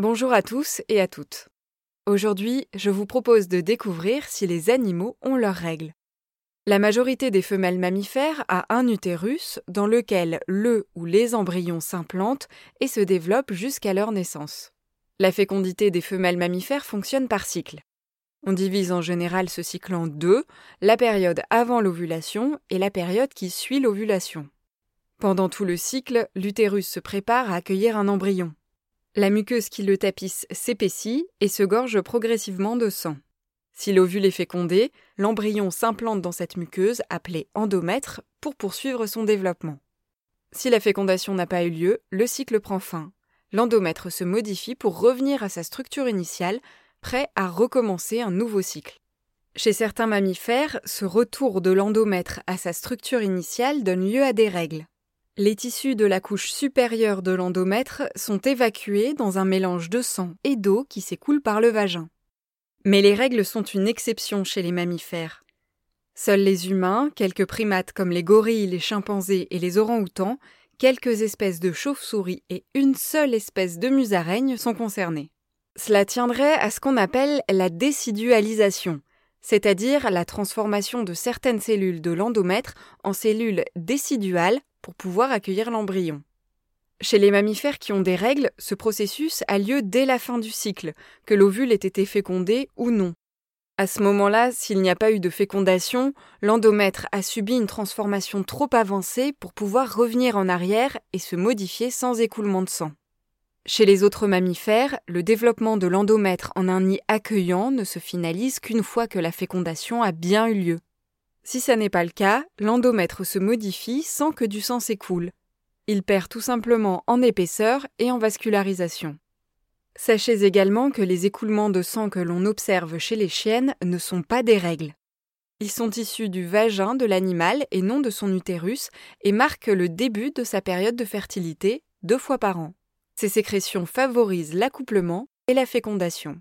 Bonjour à tous et à toutes. Aujourd'hui, je vous propose de découvrir si les animaux ont leurs règles. La majorité des femelles mammifères a un utérus dans lequel le ou les embryons s'implantent et se développent jusqu'à leur naissance. La fécondité des femelles mammifères fonctionne par cycle. On divise en général ce cycle en deux, la période avant l'ovulation et la période qui suit l'ovulation. Pendant tout le cycle, l'utérus se prépare à accueillir un embryon. La muqueuse qui le tapisse s'épaissit et se gorge progressivement de sang. Si l'ovule est fécondé, l'embryon s'implante dans cette muqueuse, appelée endomètre, pour poursuivre son développement. Si la fécondation n'a pas eu lieu, le cycle prend fin. L'endomètre se modifie pour revenir à sa structure initiale, prêt à recommencer un nouveau cycle. Chez certains mammifères, ce retour de l'endomètre à sa structure initiale donne lieu à des règles. Les tissus de la couche supérieure de l'endomètre sont évacués dans un mélange de sang et d'eau qui s'écoule par le vagin. Mais les règles sont une exception chez les mammifères. Seuls les humains, quelques primates comme les gorilles, les chimpanzés et les orang-outans, quelques espèces de chauves-souris et une seule espèce de musaraigne sont concernés. Cela tiendrait à ce qu'on appelle la décidualisation, c'est-à-dire la transformation de certaines cellules de l'endomètre en cellules déciduales pour pouvoir accueillir l'embryon. Chez les mammifères qui ont des règles, ce processus a lieu dès la fin du cycle, que l'ovule ait été fécondé ou non. À ce moment-là, s'il n'y a pas eu de fécondation, l'endomètre a subi une transformation trop avancée pour pouvoir revenir en arrière et se modifier sans écoulement de sang. Chez les autres mammifères, le développement de l'endomètre en un nid accueillant ne se finalise qu'une fois que la fécondation a bien eu lieu. Si ça n'est pas le cas, l'endomètre se modifie sans que du sang s'écoule. Il perd tout simplement en épaisseur et en vascularisation. Sachez également que les écoulements de sang que l'on observe chez les chiennes ne sont pas des règles. Ils sont issus du vagin de l'animal et non de son utérus et marquent le début de sa période de fertilité, deux fois par an. Ces sécrétions favorisent l'accouplement et la fécondation.